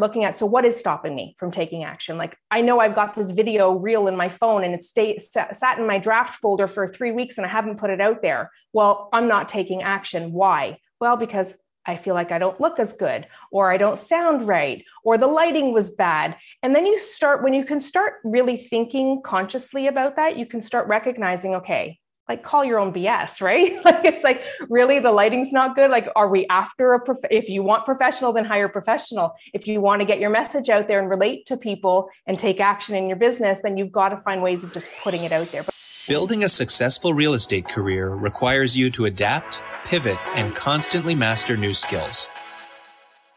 looking at so what is stopping me from taking action? Like i know i've got this video reel in my phone and it's stayed sat in my draft folder for three weeks and i haven't put it out there. Well i'm not taking action. Why? Well because I feel like I don't look as good, or I don't sound right, or the lighting was bad. And then you start, when you can start really thinking consciously about that, you can start recognizing, okay, like call your own BS, right? like it's like really the lighting's not good. Like, are we after a prof- if you want professional, then hire professional. If you want to get your message out there and relate to people and take action in your business, then you've got to find ways of just putting it out there. Building a successful real estate career requires you to adapt, pivot, and constantly master new skills.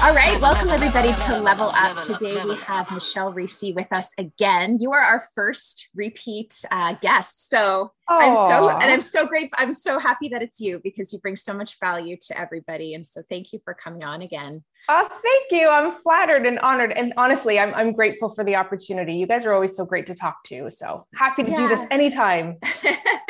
All right, welcome everybody to Level Up. Today we have Michelle Reese with us again. You are our first repeat uh, guest, so Aww. I'm so and I'm so grateful. I'm so happy that it's you because you bring so much value to everybody, and so thank you for coming on again. Oh, thank you. I'm flattered and honored, and honestly, I'm I'm grateful for the opportunity. You guys are always so great to talk to. So happy to yeah. do this anytime.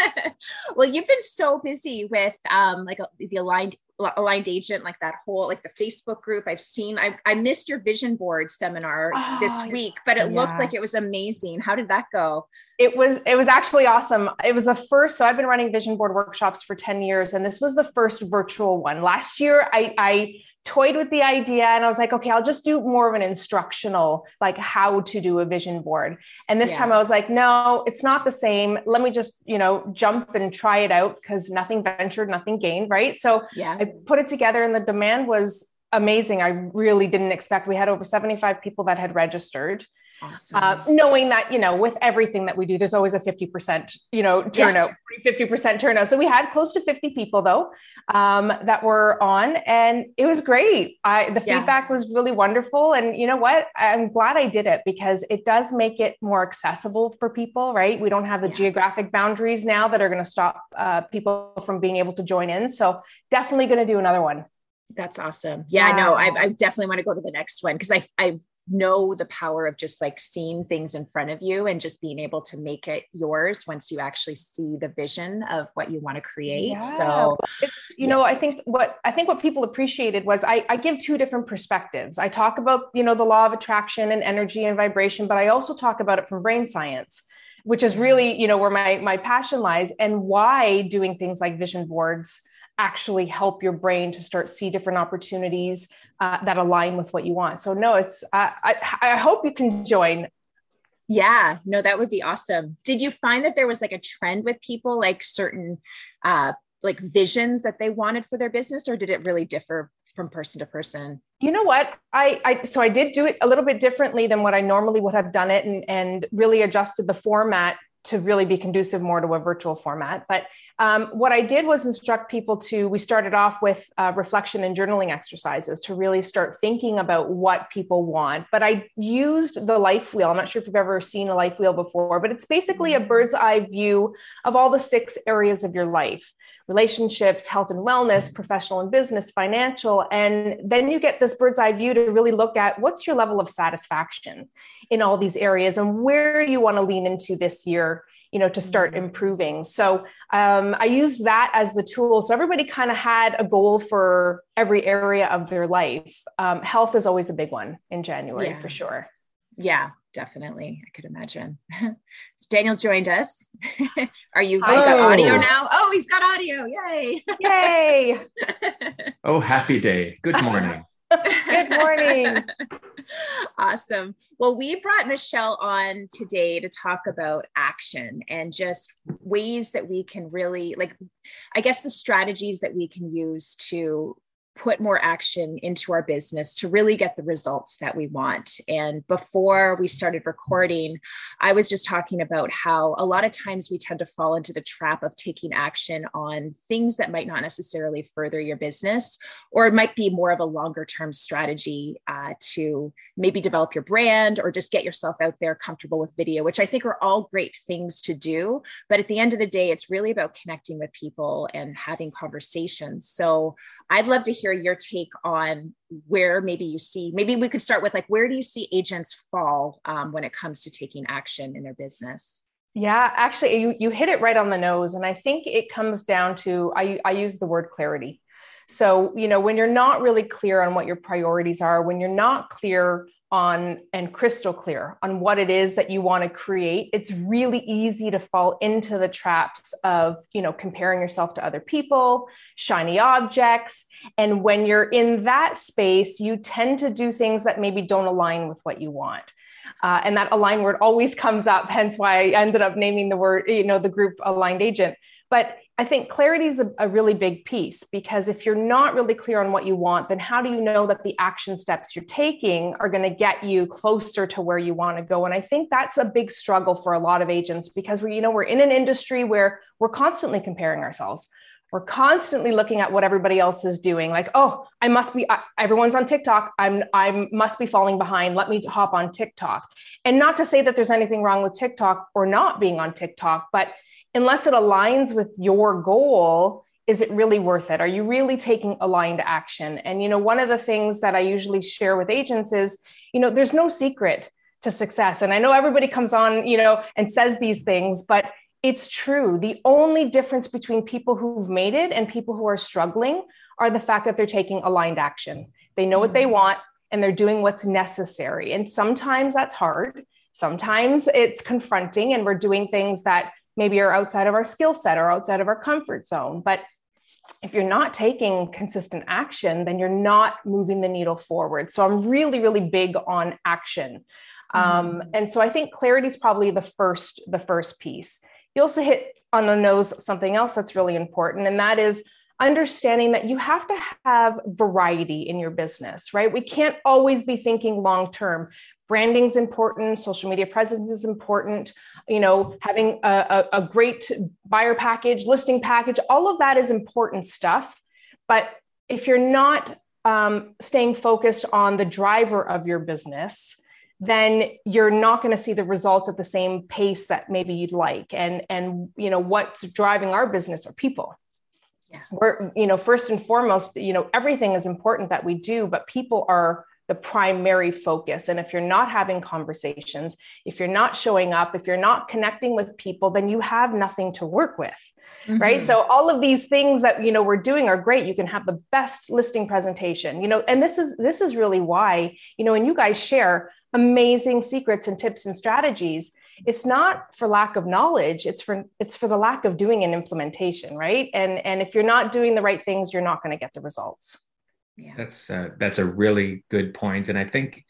well, you've been so busy with um, like a, the aligned aligned agent like that whole like the facebook group. I've seen i, I missed your vision board seminar oh, this ah, week but it yeah. looked like it was amazing. How did that go? It was it was actually awesome. It was the first so i've been running vision board workshops for 10 years and this was the first virtual one. Last year i i toyed with the idea and I was like, okay, I'll just do more of an instructional, like how to do a vision board. And this yeah. time I was like, no, it's not the same. Let me just, you know, jump and try it out because nothing ventured, nothing gained. Right. So yeah. I put it together and the demand was amazing. I really didn't expect we had over 75 people that had registered. Awesome. Uh, knowing that you know with everything that we do there's always a 50% you know turnout yeah. 50% turnout so we had close to 50 people though um, that were on and it was great I, the yeah. feedback was really wonderful and you know what i'm glad i did it because it does make it more accessible for people right we don't have the yeah. geographic boundaries now that are going to stop uh, people from being able to join in so definitely going to do another one that's awesome. Yeah, yeah. no, I, I, definitely want to go to the next one because I, I know the power of just like seeing things in front of you and just being able to make it yours once you actually see the vision of what you want to create. Yeah. So it's, you yeah. know, I think what I think what people appreciated was I, I give two different perspectives. I talk about, you know, the law of attraction and energy and vibration, but I also talk about it from brain science which is really you know where my my passion lies and why doing things like vision boards actually help your brain to start see different opportunities uh, that align with what you want. So no, it's I, I, I hope you can join. Yeah, no, that would be awesome. Did you find that there was like a trend with people, like certain uh, like visions that they wanted for their business, or did it really differ from person to person? You know what? I, I so I did do it a little bit differently than what I normally would have done it, and and really adjusted the format to really be conducive more to a virtual format. But um, what I did was instruct people to, we started off with uh, reflection and journaling exercises to really start thinking about what people want. But I used the life wheel. I'm not sure if you've ever seen a life wheel before, but it's basically a bird's eye view of all the six areas of your life relationships, health and wellness, professional and business, financial. And then you get this bird's eye view to really look at what's your level of satisfaction in all these areas and where do you want to lean into this year you know to start mm-hmm. improving so um, i used that as the tool so everybody kind of had a goal for every area of their life um, health is always a big one in january yeah. for sure yeah definitely i could imagine. So daniel joined us. Are you, oh. you got audio oh. now? Oh he's got audio. Yay. Yay. Oh happy day. Good morning. Good morning. awesome. Well, we brought Michelle on today to talk about action and just ways that we can really, like, I guess the strategies that we can use to put more action into our business to really get the results that we want. And before we started recording, I was just talking about how a lot of times we tend to fall into the trap of taking action on things that might not necessarily further your business, or it might be more of a longer term strategy uh, to maybe develop your brand or just get yourself out there comfortable with video, which I think are all great things to do. But at the end of the day, it's really about connecting with people and having conversations. So I'd love to hear your take on where maybe you see, maybe we could start with like, where do you see agents fall um, when it comes to taking action in their business? Yeah, actually, you, you hit it right on the nose. And I think it comes down to, I, I use the word clarity. So, you know, when you're not really clear on what your priorities are, when you're not clear on and crystal clear on what it is that you want to create. It's really easy to fall into the traps of you know comparing yourself to other people shiny objects. And when you're in that space you tend to do things that maybe don't align with what you want. Uh, and that align word always comes up hence why i ended up naming the word you know the group aligned agent but I think clarity is a, a, really big piece because if you're not really clear on what you want, then how do you know that the action steps you're taking are going to get you closer to where you want to go? And I think that's a big struggle for a lot of agents because we, you know, we're in an industry where we're constantly comparing ourselves. We're constantly looking at what everybody else is doing. Like, oh, I must be. Everyone's on TikTok. I'm. I must be falling behind. Let me hop on TikTok. And not to say that there's anything wrong with TikTok or not being on TikTok, but unless it aligns with your goal, is it really worth it? Are you really taking aligned action? And, you know, one of the things that I usually share with agents is, you know, there's no secret to success. And I know everybody comes on, you know, and says these things, but it's true. The only difference between people who've made it and people who are struggling are the fact that they're taking aligned action. They know what they mm-hmm. want and they're doing what's necessary. And sometimes that's hard. Sometimes it's confronting and we're doing things that maybe are outside of our skill set or outside of our comfort zone. But if you're not taking consistent action, then you're not moving the needle forward. So I'm really, really big on action. Um, mm-hmm. Um, and so I think clarity is probably the first, the first piece. You also hit on the nose something else that's really important, and that is understanding that you have to have variety in your business, right? We can't always be thinking long term branding is important social media presence is important you know having a, a, a, great buyer package listing package all of that is important stuff. But if you're not um, staying focused on the driver of your business then you're not going to see the results at the same pace that maybe you'd like. And and you know what's driving our business are people. Yeah. we're you know first and foremost you know everything is important that we do but people are the primary focus. And if you're not having conversations, if you're not showing up, if you're not connecting with people, then you have nothing to work with. Mm-hmm. Right. So all of these things that you know we're doing are great. You can have the best listing presentation, you know, and this is this is really why, you know, and you guys share amazing secrets and tips and strategies. It's not for lack of knowledge, it's for it's for the lack of doing an implementation, right? And and if you're not doing the right things, you're not going to get the results. Yeah. That's uh, that's a really good point, and I think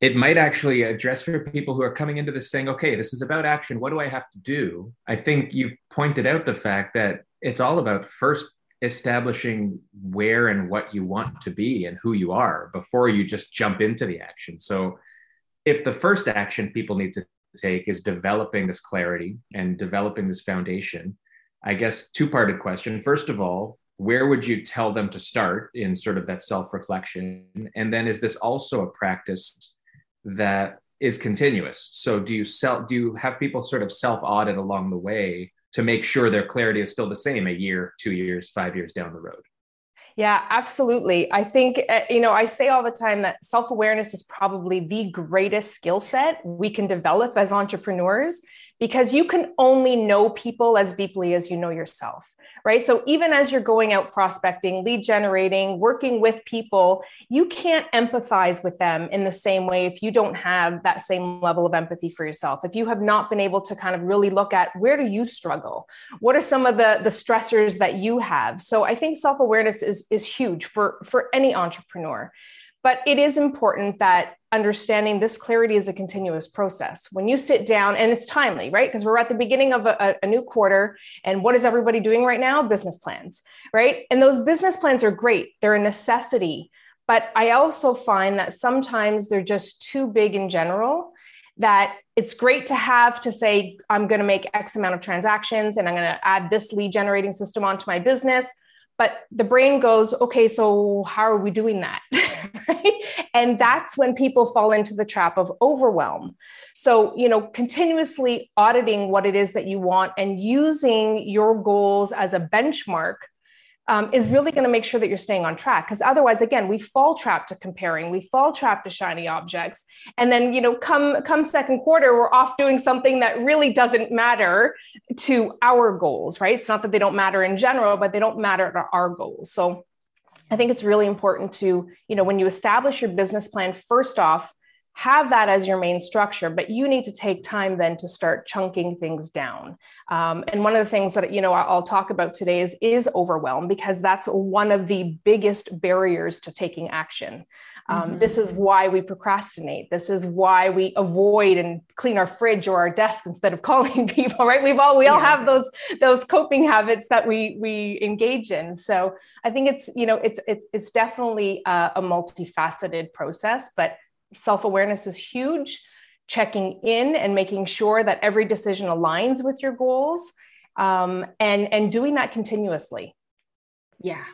it might actually address for people who are coming into this saying, "Okay, this is about action. What do I have to do?" I think you pointed out the fact that it's all about first establishing where and what you want to be and who you are before you just jump into the action. So, if the first action people need to take is developing this clarity and developing this foundation, I guess two parted question. First of all, where would you tell them to start in sort of that self reflection? And then is this also a practice that is continuous? So do you self do you have people sort of self audit along the way to make sure their clarity is still the same a year, two years, five years down the road? Yeah, absolutely. I think, uh, you know, I say all the time that self awareness is probably the greatest skill set we can develop as entrepreneurs because you can only know people as deeply as you know yourself right? So even as you're going out prospecting, lead generating, working with people, you can't empathize with them in the same way if you don't have that same level of empathy for yourself. If you have not been able to kind of really look at where do you struggle? What are some of the the stressors that you have? So I think self-awareness is is huge for for any entrepreneur. But it is important that understanding this clarity is a continuous process. When you sit down, and it's timely, right? Because we're at the beginning of a, a, new quarter, and what is everybody doing right now? Business plans, right? And those business plans are great, they're a necessity. But I also find that sometimes they're just too big in general. That it's great to have to say, I'm going to make X amount of transactions and I'm going to add this lead generating system onto my business but the brain goes okay so how are we doing that? Right? And that's when people fall into the trap of overwhelm. So you know continuously auditing what it is that you want and using your goals as a benchmark um, is really going to make sure that you're staying on track. Because otherwise again we fall trapped to comparing we fall trapped to shiny objects and then you know come come second quarter we're off doing something that really doesn't matter to our goals right? It's not that they don't matter in general but they don't matter to our goals. So i think it's really important to you know when you establish your business plan first off have that as your main structure but you need to take time then to start chunking things down. Um, and one of the things that you know i'll talk about today is is overwhelm because that's one of the biggest barriers to taking action. Um, mm-hmm. this is why we procrastinate. This is why we avoid and clean our fridge or our desk instead of calling people right? We've all we all have those those coping habits that we we engage in. So i think it's you know it's it's it's definitely a, a multifaceted process but self awareness is huge. Checking in and making sure that every decision aligns with your goals, um, and and doing that continuously. Yeah,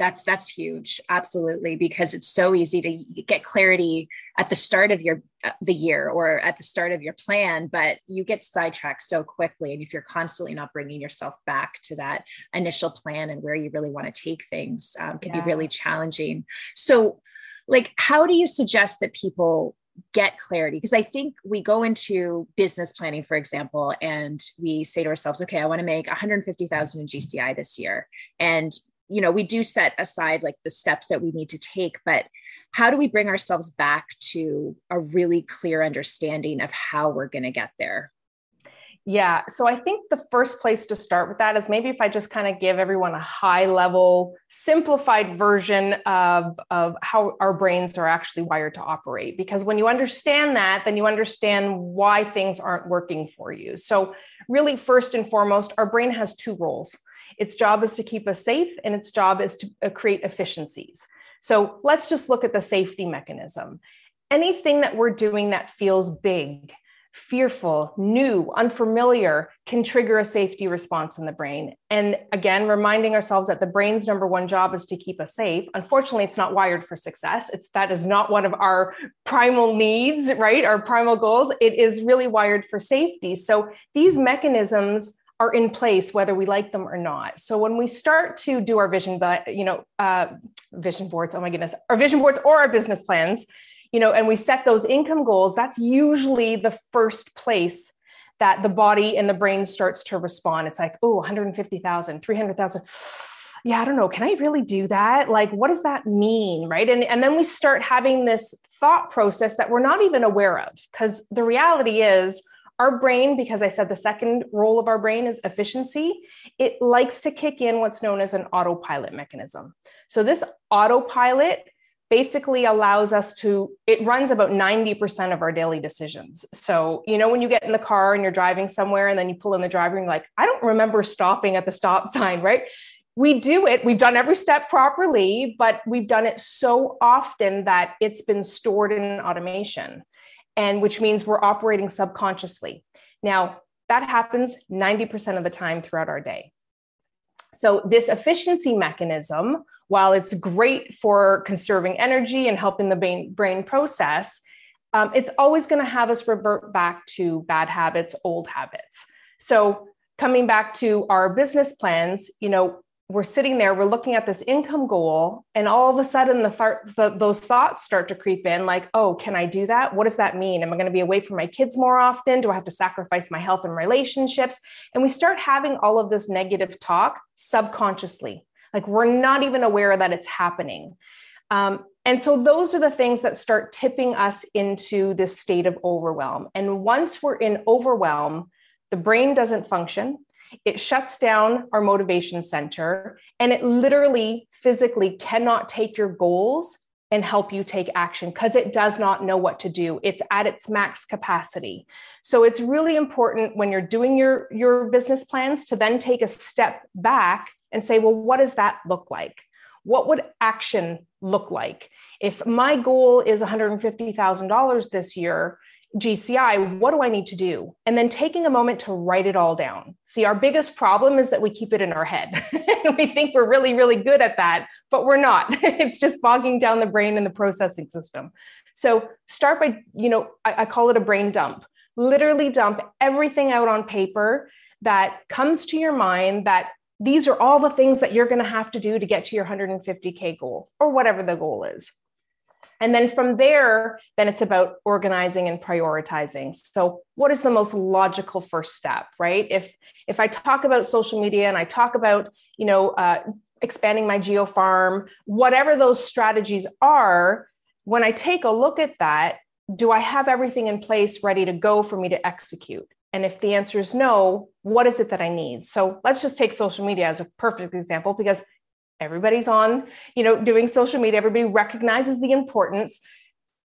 that's that's huge absolutely because it's so easy to get clarity at the start of your uh, the year or at the start of your plan but you get sidetracked so quickly and if you're constantly not bringing yourself back to that initial plan and where you really want to take things um, can yeah. be really challenging so like how do you suggest that people get clarity? Because i think we go into business planning for example and we say to ourselves okay i want to make 150000 in gci this year. And you know we do set aside like the steps that we need to take but how do we bring ourselves back to a really clear understanding of how we're going to get there yeah. So I think the first place to start with that is maybe if I just kind of give everyone a high level, simplified version of, of how our brains are actually wired to operate. Because when you understand that, then you understand why things aren't working for you. So, really, first and foremost, our brain has two roles its job is to keep us safe, and its job is to uh, create efficiencies. So, let's just look at the safety mechanism. Anything that we're doing that feels big, fearful, new, unfamiliar can trigger a safety response in the brain. And again, reminding ourselves that the brain's number one job is to keep us safe. Unfortunately, it's not wired for success. It's that is not one of our primal needs, right? Our primal goals. It is really wired for safety. So these mechanisms are in place whether we like them or not. So when we start to do our vision, but you know, uh, vision boards. Oh my goodness, our vision boards or our business plans you know and we set those income goals that's usually the first place that the body and the brain starts to respond. It's like oh 150000 300000 yeah i don't know. Can i really do that? Like what does that mean right? And and then we start having this thought process that we're not even aware of because the reality is our brain because i said the second role of our brain is efficiency it likes to kick in what's known as an autopilot mechanism. So this autopilot basically allows us to it runs about 90% of our daily decisions. So you know when you get in the car and you're driving somewhere and then you pull in the driver and you're like i don't remember stopping at the stop sign right? We do it. We've done every step properly but we've done it so often that it's been stored in automation and which means we're operating subconsciously. Now that happens 90% of the time throughout our day so this efficiency mechanism while it's great for conserving energy and helping the brain, process, um, it's always going to have us revert back to bad habits, old habits. So, coming back to our business plans, you know, we're sitting there, we're looking at this income goal, and all of a sudden, the, th- the, those thoughts start to creep in like, oh, can I do that? What does that mean? Am I going to be away from my kids more often? Do I have to sacrifice my health and relationships? And we start having all of this negative talk subconsciously. Like we're not even aware that it's happening. Um, and so those are the things that start tipping us into this state of overwhelm. And once we're in overwhelm, the brain doesn't function. It shuts down our motivation center and it literally physically cannot take your goals and help you take action because it does not know what to do. It's at its max capacity. So it's really important when you're doing your, your business plans to then take a step back and say, well, what does that look like? What would action look like? If my goal is $150,000 this year, GCI, what do I need to do? And then taking a moment to write it all down. See, our biggest problem is that we keep it in our head. we think we're really, really good at that, but we're not. it's just bogging down the brain and the processing system. So start by, you know, I, I call it a brain dump. Literally dump everything out on paper that comes to your mind that these are all the things that you're going to have to do to get to your 150K goal or whatever the goal is. And then from there, then it's about organizing and prioritizing. So what is the most logical first step, right? If if I talk about social media and I talk about, you know, uh, expanding my geo farm, whatever those strategies are, when I take a look at that, do I have everything in place ready to go for me to execute? And if the answer is no, what is it that I need? So let's just take social media as a perfect example because everybody's on you know doing social media everybody recognizes the importance.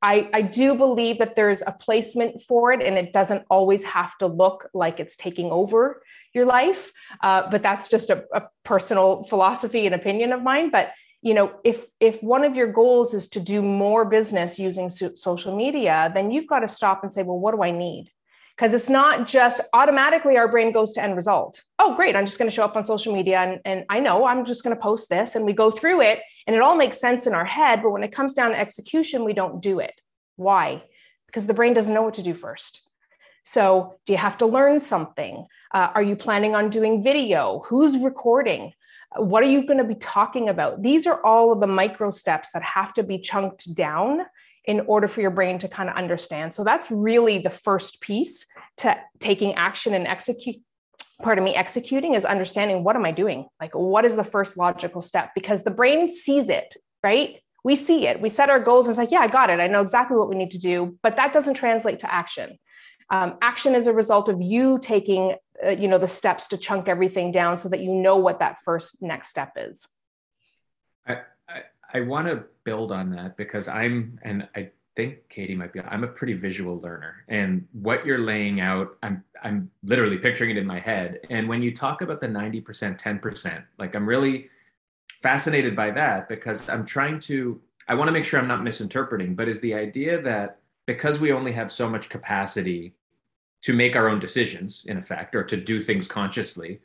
I, I do believe that there's a placement for it and it doesn't always have to look like it's taking over your life. Uh, but that's just a, a personal philosophy and opinion of mine. But you know if if one of your goals is to do more business using so- social media then you've got to stop and say well what do i need because it's not just automatically our brain goes to end result. Oh, great, I'm just going to show up on social media and, and I know I'm just going to post this. And we go through it and it all makes sense in our head. But when it comes down to execution, we don't do it. Why? Because the brain doesn't know what to do first. So, do you have to learn something? Uh, are you planning on doing video? Who's recording? What are you going to be talking about? These are all of the micro steps that have to be chunked down in order for your brain to kind of understand. So that's really the first piece to taking action and execute part of me executing is understanding what am I doing? Like what is the first logical step because the brain sees it, right? We see it. We set our goals it's like, yeah, I got it. I know exactly what we need to do, but that doesn't translate to action. Um, action is a result of you taking, uh, you know, the steps to chunk everything down so that you know what that first next step is. I, want to build on that because I'm, and I think Katie might be, I'm a pretty visual learner. And what you're laying out, I'm, I'm literally picturing it in my head. And when you talk about the 90%, 10%, like I'm really fascinated by that because I'm trying to, I want to make sure I'm not misinterpreting, but is the idea that because we only have so much capacity to make our own decisions, in effect, or to do things consciously,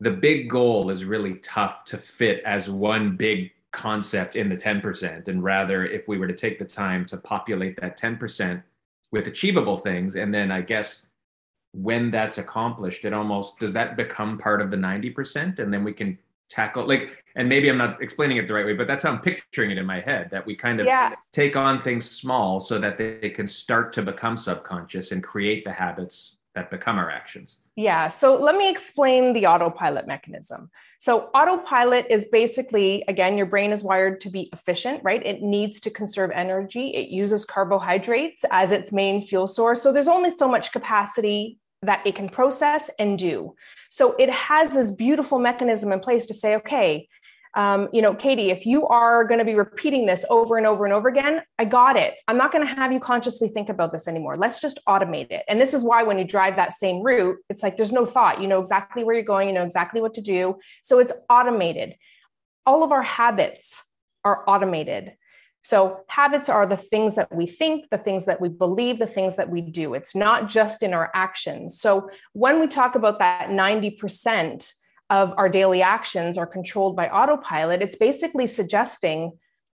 the big goal is really tough to fit as one big concept in the 10% and rather if we were to take the time to populate that 10% with achievable things and then i guess when that's accomplished it almost does that become part of the 90% and then we can tackle like and maybe i'm not explaining it the right way but that's how i'm picturing it in my head that we kind of yeah. take on things small so that they can start to become subconscious and create the habits that become our actions yeah, so let me explain the autopilot mechanism. So, autopilot is basically, again, your brain is wired to be efficient, right? It needs to conserve energy. It uses carbohydrates as its main fuel source. So, there's only so much capacity that it can process and do. So, it has this beautiful mechanism in place to say, okay, um, you know, Katie, if you are going to be repeating this over and over and over again, I got it. I'm not going to have you consciously think about this anymore. Let's just automate it. And this is why when you drive that same route, it's like there's no thought. You know exactly where you're going, you know exactly what to do. So it's automated. All of our habits are automated. So, habits are the things that we think, the things that we believe, the things that we do. It's not just in our actions. So, when we talk about that 90%, of our daily actions are controlled by autopilot, it's basically suggesting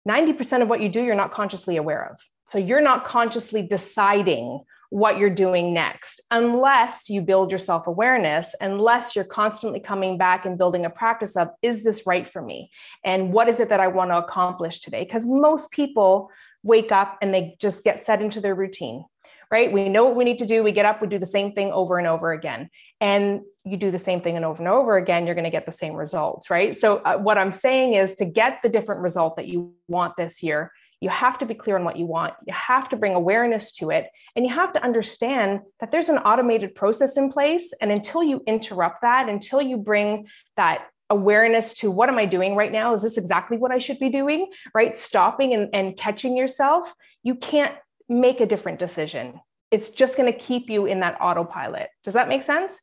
90% of what you do, you're not consciously aware of. So you're not consciously deciding what you're doing next unless you build your self awareness, unless you're constantly coming back and building a practice of, is this right for me? And what is it that I want to accomplish today? Because most people wake up and they just get set into their routine right? We know what we need to do. We get up, we do the same thing over and over again. And you do the same thing and over and over again, you're going to get the same results, right? So, uh, what I'm saying is to get the different result that you want this year, you have to be clear on what you want. You have to bring awareness to it. And you have to understand that there's an automated process in place. And until you interrupt that, until you bring that awareness to what am I doing right now? Is this exactly what I should be doing? Right? Stopping and, and catching yourself, you can't make a different decision. It's just going to keep you in that autopilot. Does that make sense?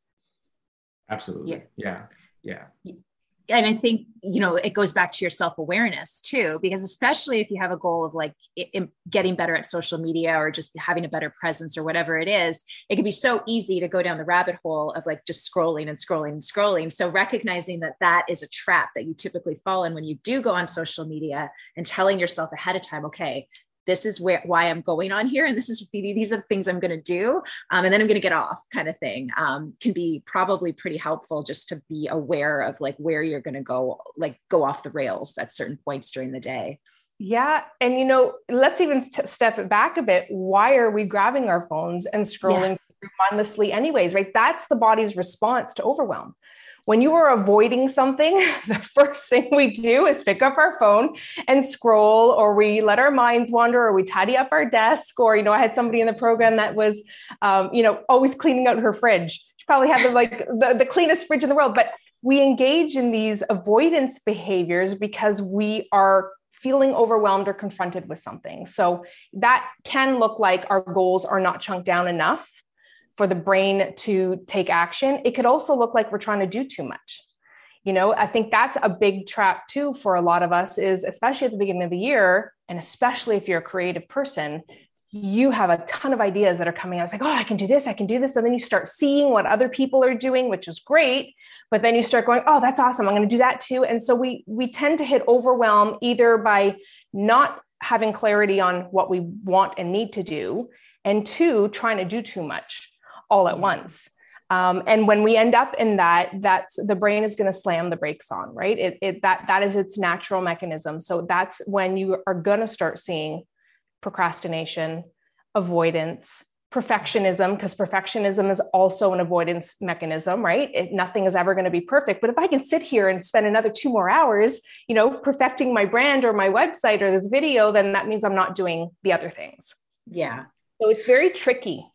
Absolutely. Yeah. Yeah. yeah and I think you know it goes back to your self awareness too, because especially if you have a goal of like getting better at social media or just having a better presence or whatever it is, it can be so easy to go down the rabbit hole of like just scrolling and scrolling and scrolling. So recognizing that that is a trap that you typically fall in when you do go on social media and telling yourself ahead of time, okay, this is where why I'm going on here, and this is these are the things I'm going to do, um, and then I'm going to get off, kind of thing, um, can be probably pretty helpful just to be aware of like where you're going to go, like go off the rails at certain points during the day. Yeah. And, you know, let's even t- step it back a bit. Why are we grabbing our phones and scrolling yeah. mindlessly, anyways? Right. That's the body's response to overwhelm. When you are avoiding something, the first thing we do is pick up our phone and scroll, or we let our minds wander, or we tidy up our desk. Or, you know, I had somebody in the program that was, um, you know, always cleaning out her fridge. She probably had the, like the, the cleanest fridge in the world, but we engage in these avoidance behaviors because we are feeling overwhelmed or confronted with something. So that can look like our goals are not chunked down enough for the brain to take action. It could also look like we're trying to do too much. You know, I think that's a big trap too for a lot of us is especially at the beginning of the year and especially if you're a creative person, you have a ton of ideas that are coming out. It's like, oh, I can do this, I can do this. And then you start seeing what other people are doing, which is great. But then you start going, oh, that's awesome. I'm going to do that too. And so we we tend to hit overwhelm either by not having clarity on what we want and need to do, and two, trying to do too much all at once. Um, and when we end up in that, that's the brain is going to slam the brakes on, right? It, it that that is its natural mechanism. So that's when you are going to start seeing procrastination, avoidance, perfectionism, because perfectionism is also an avoidance mechanism, right? It, nothing is ever going to be perfect. But if I can sit here and spend another two more hours, you know, perfecting my brand or my website or this video, then that means I'm not doing the other things. Yeah. So it's very tricky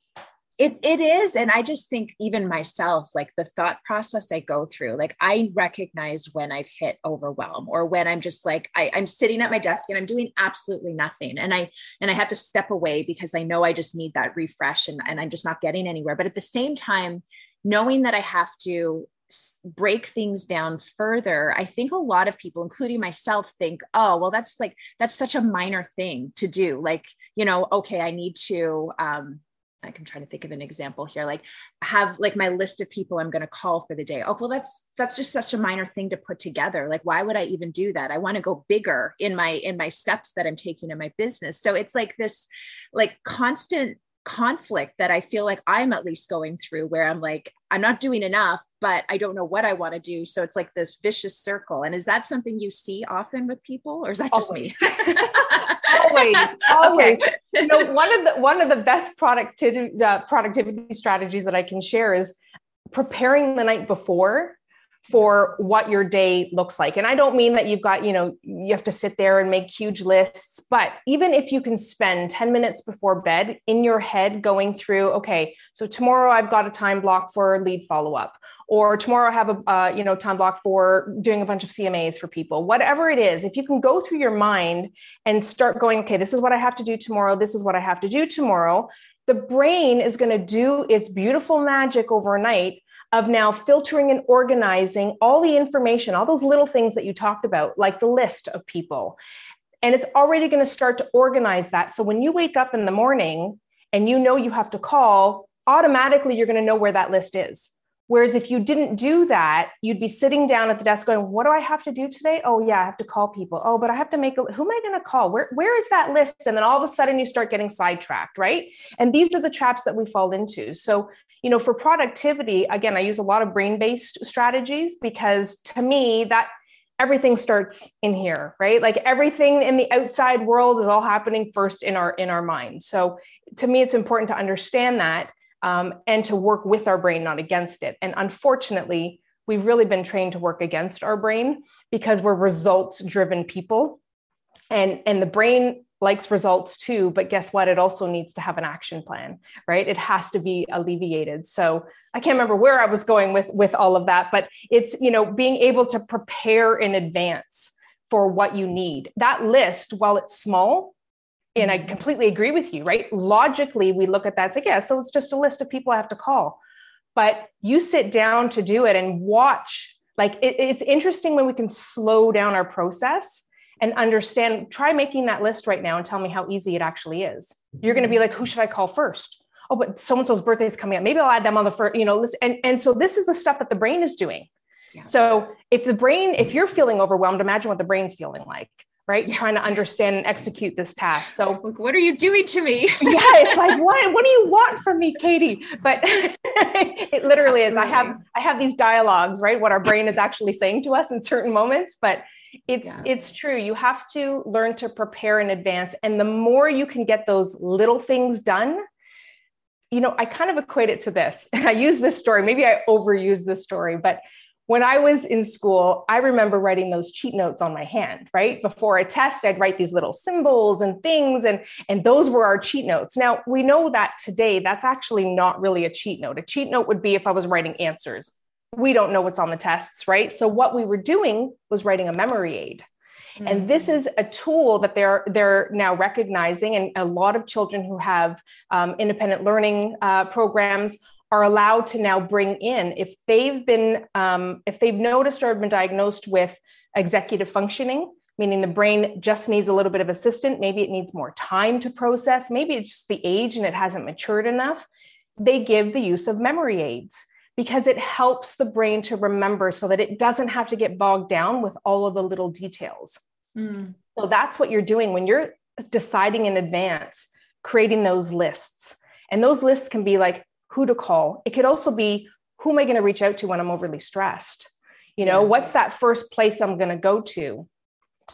it, it is and i just think even myself like the thought process i go through like i recognize when i've hit overwhelm or when i'm just like I, i'm sitting at my desk and i'm doing absolutely nothing and i and i have to step away because i know i just need that refresh and, and i'm just not getting anywhere. But at the same time knowing that i have to break things down further i think a lot of people including myself think oh well that's like that's such a minor thing to do. Like you know okay i need to um I can try to think of an example here, like have like my list of people I'm going to call for the day. Oh, well, that's that's just such a minor thing to put together. Like, why would I even do that? I want to go bigger in my in my steps that I'm taking in my business. So it's like this like constant conflict that I feel like I'm at least going through where I'm like, I'm not doing enough, but I don't know what I want to do. So it's like this vicious circle. And is that something you see often with people or is that just always. me? always, always. Okay. You know, one of the one of the best productivity uh, productivity strategies that I can share is preparing the night before for what your day looks like. And I don't mean that you've got, you know, you have to sit there and make huge lists, but even if you can spend 10 minutes before bed in your head going through, okay, so tomorrow I've got a time block for lead follow up, or tomorrow I have a, uh, you know, time block for doing a bunch of CMAs for people, whatever it is, if you can go through your mind and start going, okay, this is what I have to do tomorrow, this is what I have to do tomorrow, the brain is going to do its beautiful magic overnight of now filtering and organizing all the information, all those little things that you talked about, like the list of people. And it's already going to start to organize that. So when you wake up in the morning and you know you have to call, automatically you're going to know where that list is. Whereas if you didn't do that, you'd be sitting down at the desk going, What do I have to do today? Oh, yeah, I have to call people. Oh, but I have to make a, who am I going to call? Where, where is that list? And then all of a sudden you start getting sidetracked, right? And these are the traps that we fall into. So you know for productivity again i use a lot of brain based strategies because to me that everything starts in here right like everything in the outside world is all happening first in our in our mind so to me it's important to understand that um, and to work with our brain not against it and unfortunately we've really been trained to work against our brain because we're results driven people and and the brain likes results too, but guess what? It also needs to have an action plan, right? It has to be alleviated. So I can't remember where I was going with with all of that, but it's you know being able to prepare in advance for what you need. That list, while it's small, and I mm-hmm. completely agree with you, right? Logically, we look at that, it's like, yeah, so it's just a list of people I have to call. But you sit down to do it and watch. Like it, it's interesting when we can slow down our process and understand. Try making that list right now and tell me how easy it actually is. You're going to be like, who should I call first? Oh, but so and so's birthday is coming up. Maybe I'll add them on the first, you know, list. And, and so this is the stuff that the brain is doing. Yeah. So if the brain, if you're feeling overwhelmed, imagine what the brain's feeling like right? Yeah. Trying to understand and execute this task. So what are you doing to me? yeah, it's like, what, what do you want from me, Katie? But it literally Absolutely. is. I have I have these dialogues, right? What our brain is actually saying to us in certain moments. But it's yeah. it's true. You have to learn to prepare in advance. And the more you can get those little things done, you know, I kind of equate it to this. And I use this story, maybe I overuse this story, but when I was in school, I remember writing those cheat notes on my hand, right? Before a test, I'd write these little symbols and things, and, and those were our cheat notes. Now, we know that today that's actually not really a cheat note. A cheat note would be if I was writing answers. We don't know what's on the tests, right? So, what we were doing was writing a memory aid. Mm-hmm. And this mm. is a tool that they're they're now recognizing, and a lot of children who have um, independent learning uh, programs are allowed to now bring in if they've been um, if they've noticed or been diagnosed with executive functioning meaning the brain just needs a little bit of assistance maybe it needs more time to process maybe it's just the age and it hasn't matured enough they give the use of memory aids because it helps the brain to remember so that it doesn't have to get bogged down with all of the little details mm. so that's what you're doing when you're deciding in advance creating those lists and those lists can be like who to call. It could also be who am I going to reach out to when I'm overly stressed? You know, yeah. what's that first place I'm going to go to?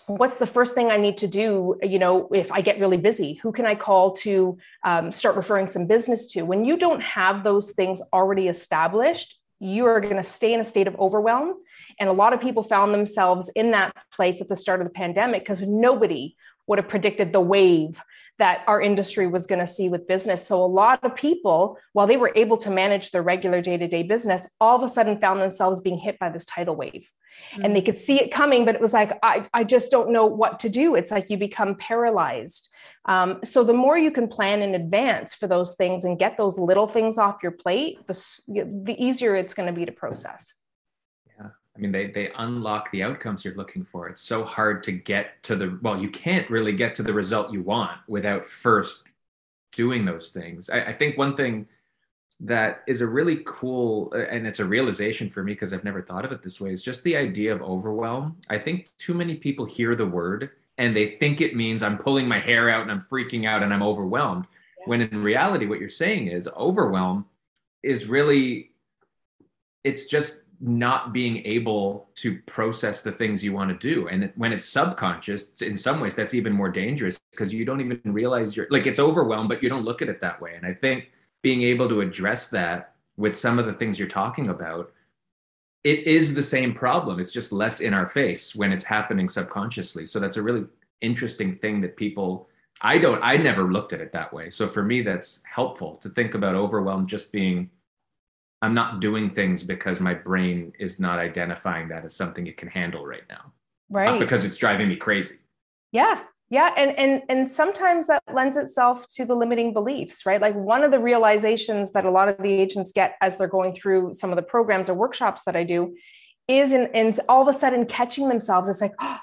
What's the first thing I need to do? You know, if I get really busy, who can I call to um, start referring some business to? When you don't have those things already established, you are going to stay in a state of overwhelm. And a lot of people found themselves in that place at the start of the pandemic because nobody would have predicted the wave that our industry was going to see with business. So a lot of people, while they were able to manage their regular day-to-day business, all of a sudden found themselves being hit by this tidal wave. Mm-hmm. And they could see it coming, but it was like, I, I just don't know what to do. It's like you become paralyzed. Um, so the more you can plan in advance for those things and get those little things off your plate, the, the easier it's going to be to process. I mean, they they unlock the outcomes you're looking for. It's so hard to get to the well, you can't really get to the result you want without first doing those things. I, I think one thing that is a really cool uh, and it's a realization for me because I've never thought of it this way is just the idea of overwhelm. I think too many people hear the word and they think it means I'm pulling my hair out and I'm freaking out and I'm overwhelmed. Yeah. When in reality, what you're saying is overwhelm is really it's just not being able to process the things you want to do. And when it's subconscious in some ways that's even more dangerous because you don't even realize you're like it's overwhelmed but you don't look at it that way. And i think being able to address that with some of the things you're talking about it is the same problem. It's just less in our face when it's happening subconsciously. So that's a really interesting thing that people i don't i never looked at it that way. So for me that's helpful to think about overwhelm just being I'm not doing things because my brain is not identifying that as something it can handle right now. Right. Not because it's driving me crazy. Yeah. Yeah. And and and sometimes that lends itself to the limiting beliefs, right? Like one of the realizations that a lot of the agents get as they're going through some of the programs or workshops that I do is in, in all of a sudden catching themselves. It's like, oh,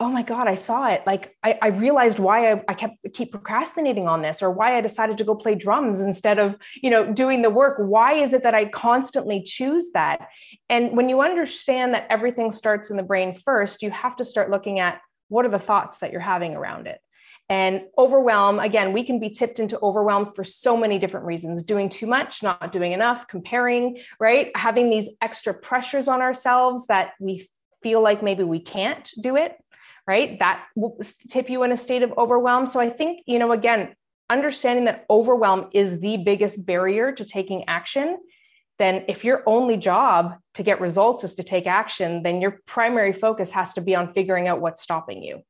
oh my god i saw it. Like i, I realized why I, I, kept keep procrastinating on this or why i decided to go play drums instead of you know doing the work. Why is it that i constantly choose that? And when you understand that everything starts in the brain first you have to start looking at what are the thoughts that you're having around it. And overwhelm again we can be tipped into overwhelm for so many different reasons. Doing too much not doing enough comparing right? Having these extra pressures on ourselves that we feel like maybe we can't do it right? That will tip you in a state of overwhelm. So I think, you know, again, understanding that overwhelm is the biggest barrier to taking action, then if your only job to get results is to take action, then your primary focus has to be on figuring out what's stopping you.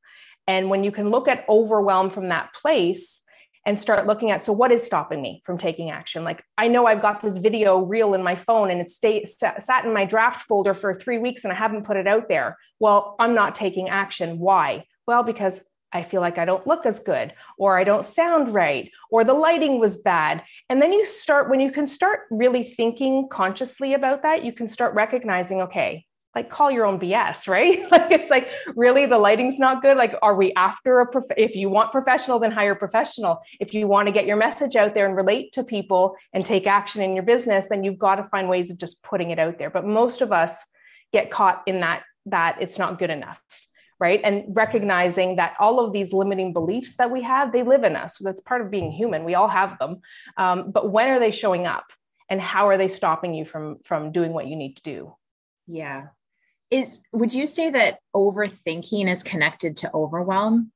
And when you can look at overwhelm from that place, and start looking at so what is stopping me from taking action? Like i know i've got this video reel in my phone and it stayed sat in my draft folder for three weeks and i haven't put it out there. Well i'm not taking action. Why? Well because I feel like I don't look as good, or I don't sound right, or the lighting was bad. And then you start, when you can start really thinking consciously about that, you can start recognizing, okay, like call your own BS, right? like it's like really the lighting's not good. Like, are we after a prof- if you want professional, then hire professional. If you want to get your message out there and relate to people and take action in your business, then you've got to find ways of just putting it out there. But most of us get caught in that that it's not good enough. Right. And recognizing that all of these limiting beliefs that we have, they live in us. That's part of being human. We all have them. Um, but when are they showing up? And how are they stopping you from from doing what you need to do? Yeah, is would you say that overthinking is connected to overwhelm?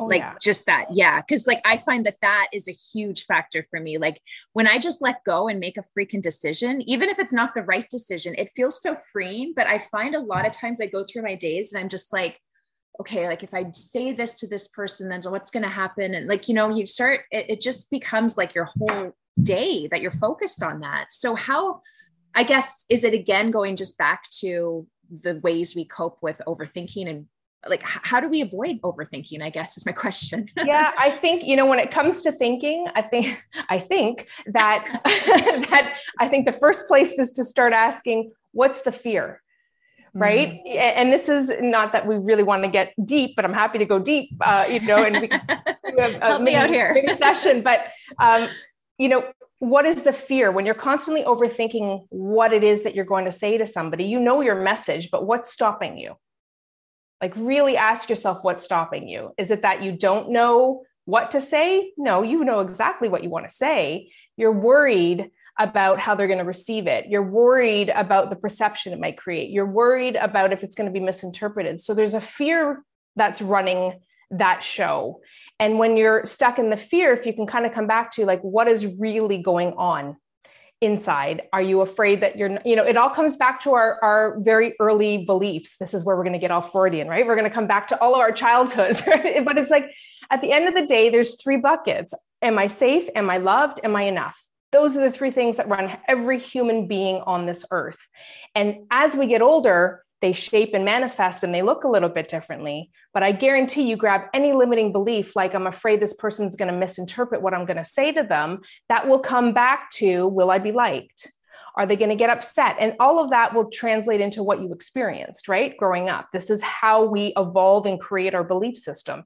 Oh, like yeah. just that yeah because like i find that that is a huge factor for me. Like when i just let go and make a freaking decision even if it's not the right decision it feels so freeing but i find a lot of times i go through my days and i'm just like okay like if i say this to this person then what's going to happen? And like you know you start it, it just becomes like your whole day that you're focused on that. So how i guess is it again going just back to the ways we cope with overthinking and like how do we avoid overthinking i guess is my question. Yeah i think you know when it comes to thinking i think i think that that i think the first place is to start asking what's the fear? Right? Mm. and this is not that we really want to get deep but i'm happy to go deep uh, you know and we, we have Help me out here. session but um, you know what is the fear? When you're constantly overthinking what it is that you're going to say to somebody you know your message but what's stopping you? Like really ask yourself what's stopping you. Is it that you don't know what to say? No you know exactly what you want to say. You're worried about how they're going to receive it. You're worried about the perception it might create. You're worried about if it's going to be misinterpreted. So there's a fear that's running that show and when you're stuck in the fear, if you can kind of come back to like, what is really going on inside? Are you afraid that you're, you know, it all comes back to our, our very early beliefs. This is where we're going to get all Freudian, right? We're going to come back to all of our childhoods, right? But it's like at the end of the day, there's three buckets. Am I safe? Am I loved? Am I enough? Those are the three things that run every human being on this earth. And as we get older, they shape and manifest and they look a little bit differently. But I guarantee you grab any limiting belief, like I'm afraid this person's going to misinterpret what I'm going to say to them, that will come back to will I be liked? Are they going to get upset? And all of that will translate into what you experienced, right? Growing up. This is how we evolve and create our belief system,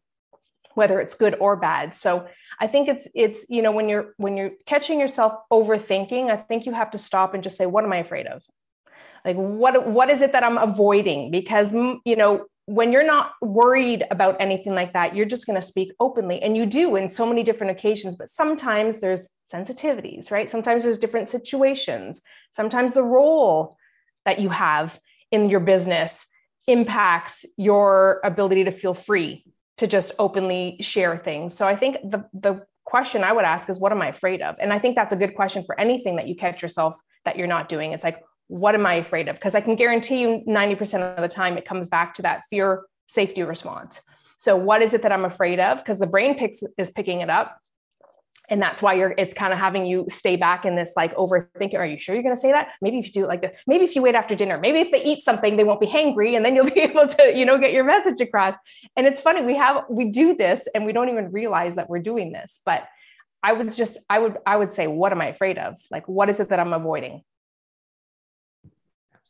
whether it's good or bad. So I think it's it's you know when you're when you're catching yourself overthinking, I think you have to stop and just say, what am I afraid of? Like what what is it that i'm avoiding? Because mm, you know when you're not worried about anything like that you're just going to speak openly and you do in so many different occasions but sometimes there's sensitivities right? Sometimes there's different situations. Sometimes the role that you have in your business impacts your ability to feel free to just openly share things. So i think the the question i would ask is what am i afraid of? And i think that's a good question for anything that you catch yourself that you're not doing. It's like what am I afraid of? Because I can guarantee you 90% of the time it comes back to that fear safety response. So what is it that I'm afraid of? Because the brain picks is picking it up. And that's why you're it's kind of having you stay back in this like overthinking. Are you sure you're gonna say that? Maybe if you do it like this, maybe if you wait after dinner, maybe if they eat something, they won't be hangry, and then you'll be able to, you know, get your message across. And it's funny, we have we do this and we don't even realize that we're doing this. But I would just, I would, I would say, what am I afraid of? Like, what is it that I'm avoiding?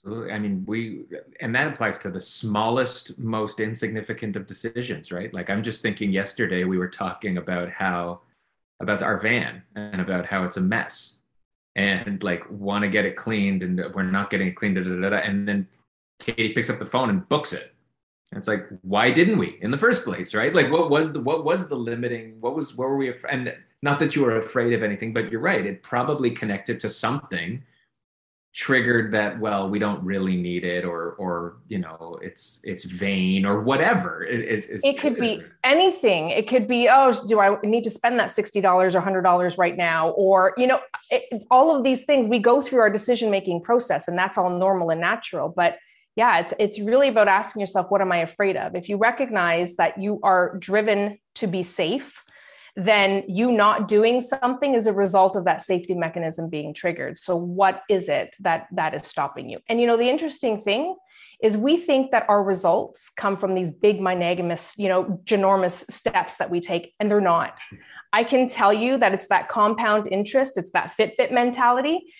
Absolutely. I mean, we, and that applies to the smallest, most insignificant of decisions, right? Like, I'm just thinking yesterday we were talking about how, about our van and about how it's a mess and like want to get it cleaned and we're not getting it cleaned. Da, da, da, and then Katie picks up the phone and books it. And it's like, why didn't we in the first place, right? Like, what was the what was the limiting? What was what were we? And not that you were afraid of anything, but you're right. It probably connected to something triggered that well we don't really need it or or you know it's it's vain or whatever. It, it's, it's it could be anything. It could be oh do i need to spend that $60 or $100 right now? Or you know it, all of these things we go through our decision making process and that's all normal and natural. But yeah, it's it's really about asking yourself, what am I afraid of? If you recognize that you are driven to be safe, then you not doing something is a result of that safety mechanism being triggered. So what is it that that is stopping you? And you know, the interesting thing is we think that our results come from these big monogamous, you know, ginormous steps that we take, and they're not. I can tell you that it's that compound interest, it's that Fitbit mentality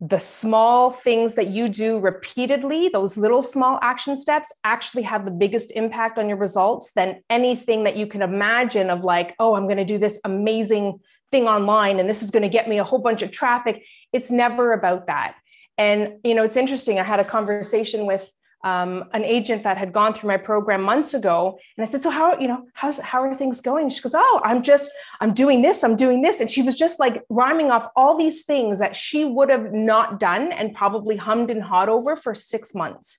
the small things that you do repeatedly, those little small action steps actually have the biggest impact on your results than anything that you can imagine of like, oh, I'm going to do this amazing thing online and this is going to get me a whole bunch of traffic. It's never about that. And, you know, it's interesting. I had a conversation with um, an agent that had gone through my program months ago. And i said so how you know how's how are things going? She goes oh i'm just i'm doing this i'm doing this. And she was just like rhyming off all these things that she would have not done and probably hummed and hawed over for six months.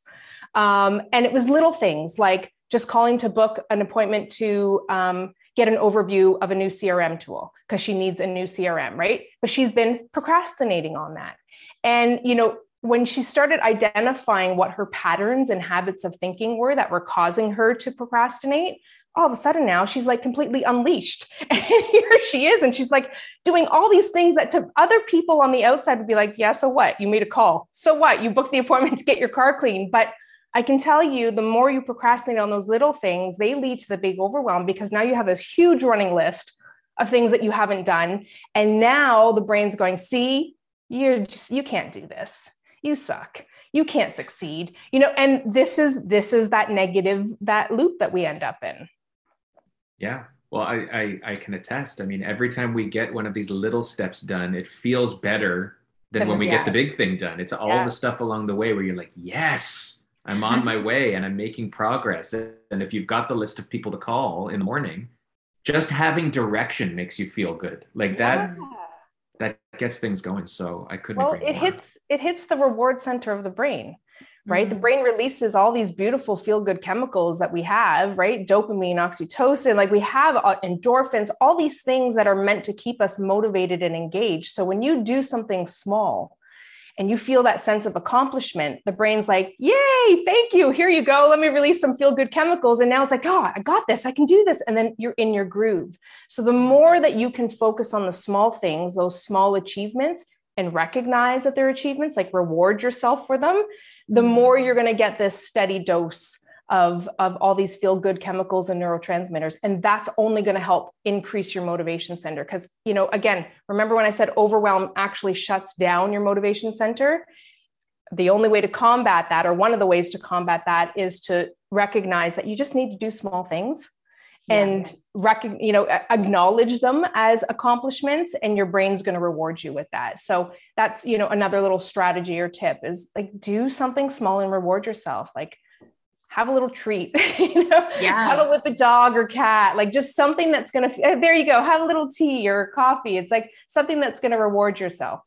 Um, and it was little things like just calling to book an appointment to um, get an overview of a new crm tool because she needs a new crm right? But she's been procrastinating on that. And you know when she started identifying what her patterns and habits of thinking were that were causing her to procrastinate, all of a sudden now she's like completely unleashed. And here she is. And she's like doing all these things that to other people on the outside would be like, yeah, so what? You made a call. So what? You booked the appointment to get your car clean. But I can tell you the more you procrastinate on those little things, they lead to the big overwhelm because now you have this huge running list of things that you haven't done. And now the brain's going, see, you're just, you can't do this you suck. You can't succeed. You know and this is this is that negative that loop that we end up in. Yeah. Well I, I i can attest. I mean every time we get one of these little steps done it feels better than when we yeah. get the big thing done. It's all yeah. the stuff along the way where you're like yes i'm on my way and i'm making progress. And if you've got the list of people to call in the morning just having direction makes you feel good. Like that yeah gets things going. So I couldn't. Well, it more. hits it hits the reward center of the brain, right? Mm-hmm. The brain releases all these beautiful feel good chemicals that we have, right? Dopamine, oxytocin, like we have uh, endorphins, all these things that are meant to keep us motivated and engaged. So when you do something small and you feel that sense of accomplishment, the brain's like, Yay, thank you. Here you go. Let me release some feel good chemicals. And now it's like, Oh, I got this. I can do this. And then you're in your groove. So the more that you can focus on the small things, those small achievements, and recognize that they're achievements, like reward yourself for them, the mm-hmm. more you're going to get this steady dose of, of all these feel good chemicals and neurotransmitters. And that's only going to help increase your motivation center. Because, you know, again, remember when I said overwhelm actually shuts down your motivation center? The only way to combat that, or one of the ways to combat that, is to recognize that you just need to do small things and rec- you know acknowledge them as accomplishments and your brain's going to reward you with that so that's you know another little strategy or tip is like do something small and reward yourself like have a little treat, you know, yeah. cuddle with the dog or cat, like just something that's going to, eh, there you go, have a little tea or coffee. It's like something that's going to reward yourself.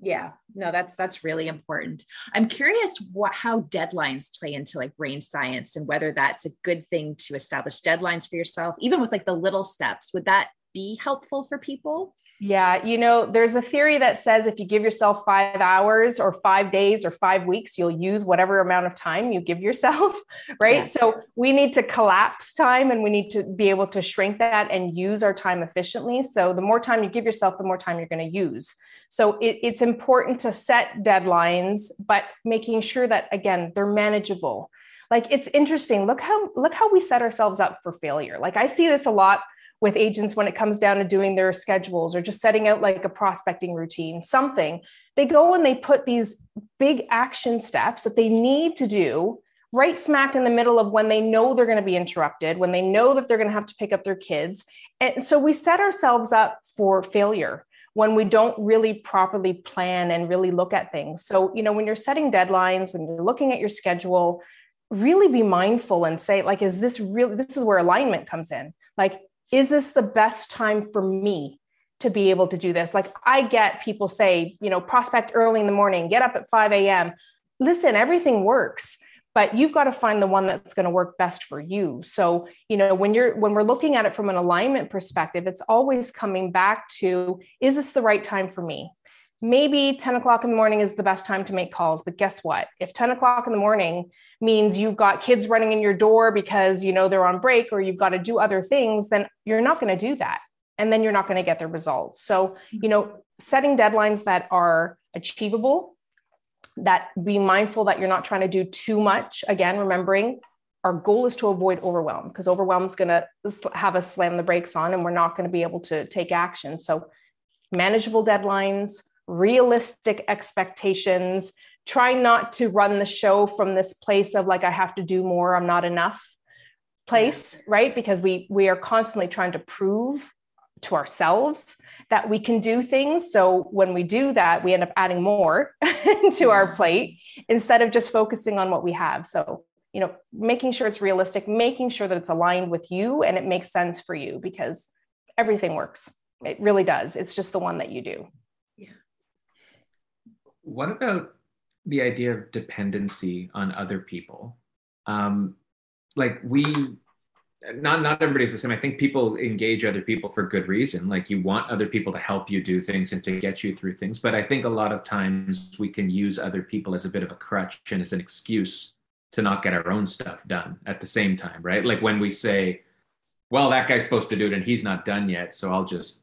Yeah, no, that's that's really important. I'm curious what how deadlines play into like brain science and whether that's a good thing to establish deadlines for yourself, even with like the little steps. Would that be helpful for people? Yeah, you know, there's a theory that says if you give yourself five hours or five days or five weeks, you'll use whatever amount of time you give yourself, right? Yes. So we need to collapse time and we need to be able to shrink that and use our time efficiently. So the more time you give yourself, the more time you're going to use. So it, it's important to set deadlines, but making sure that, again, they're manageable. Like it's interesting. Look how look how we set ourselves up for failure. Like I see this a lot with agents when it comes down to doing their schedules or just setting out like a prospecting routine, something. They go and they put these big action steps that they need to do right smack in the middle of when they know they're going to be interrupted, when they know that they're going to have to pick up their kids. And so we set ourselves up for failure when we don't really properly plan and really look at things. So, you know, when you're setting deadlines, when you're looking at your schedule, really be mindful and say like is this really this is where alignment comes in. Like is this the best time for me to be able to do this? Like I get people say, you know, prospect early in the morning, get up at 5 a.m. Listen, everything works, but you've got to find the one that's going to work best for you. So, you know, when you're when we're looking at it from an alignment perspective, it's always coming back to is this the right time for me? Maybe 10 o'clock in the morning is the best time to make calls. But guess what? If 10 o'clock in the morning means you've got kids running in your door because you know they're on break or you've got to do other things, then you're not going to do that. And then you're not going to get the results. So, mm-hmm. you know, setting deadlines that are achievable, that be mindful that you're not trying to do too much. Again, remembering our goal is to avoid overwhelm because overwhelm is going to have us slam the brakes on and we're not going to be able to take action. So, manageable deadlines, realistic expectations, try not to run the show from this place of like, I have to do more, I'm not enough place, right? Because we we are constantly trying to prove to ourselves that we can do things. So when we do that, we end up adding more to our plate instead of just focusing on what we have. So, you know, making sure it's realistic, making sure that it's aligned with you and it makes sense for you because everything works. It really does. It's just the one that you do. What about the idea of dependency on other people? Um, like we, not not everybody's the same. I think people engage other people for good reason. Like you want other people to help you do things and to get you through things. But I think a lot of times we can use other people as a bit of a crutch and as an excuse to not get our own stuff done at the same time, right? Like when we say, well, that guy's supposed to do it and he's not done yet, so I'll just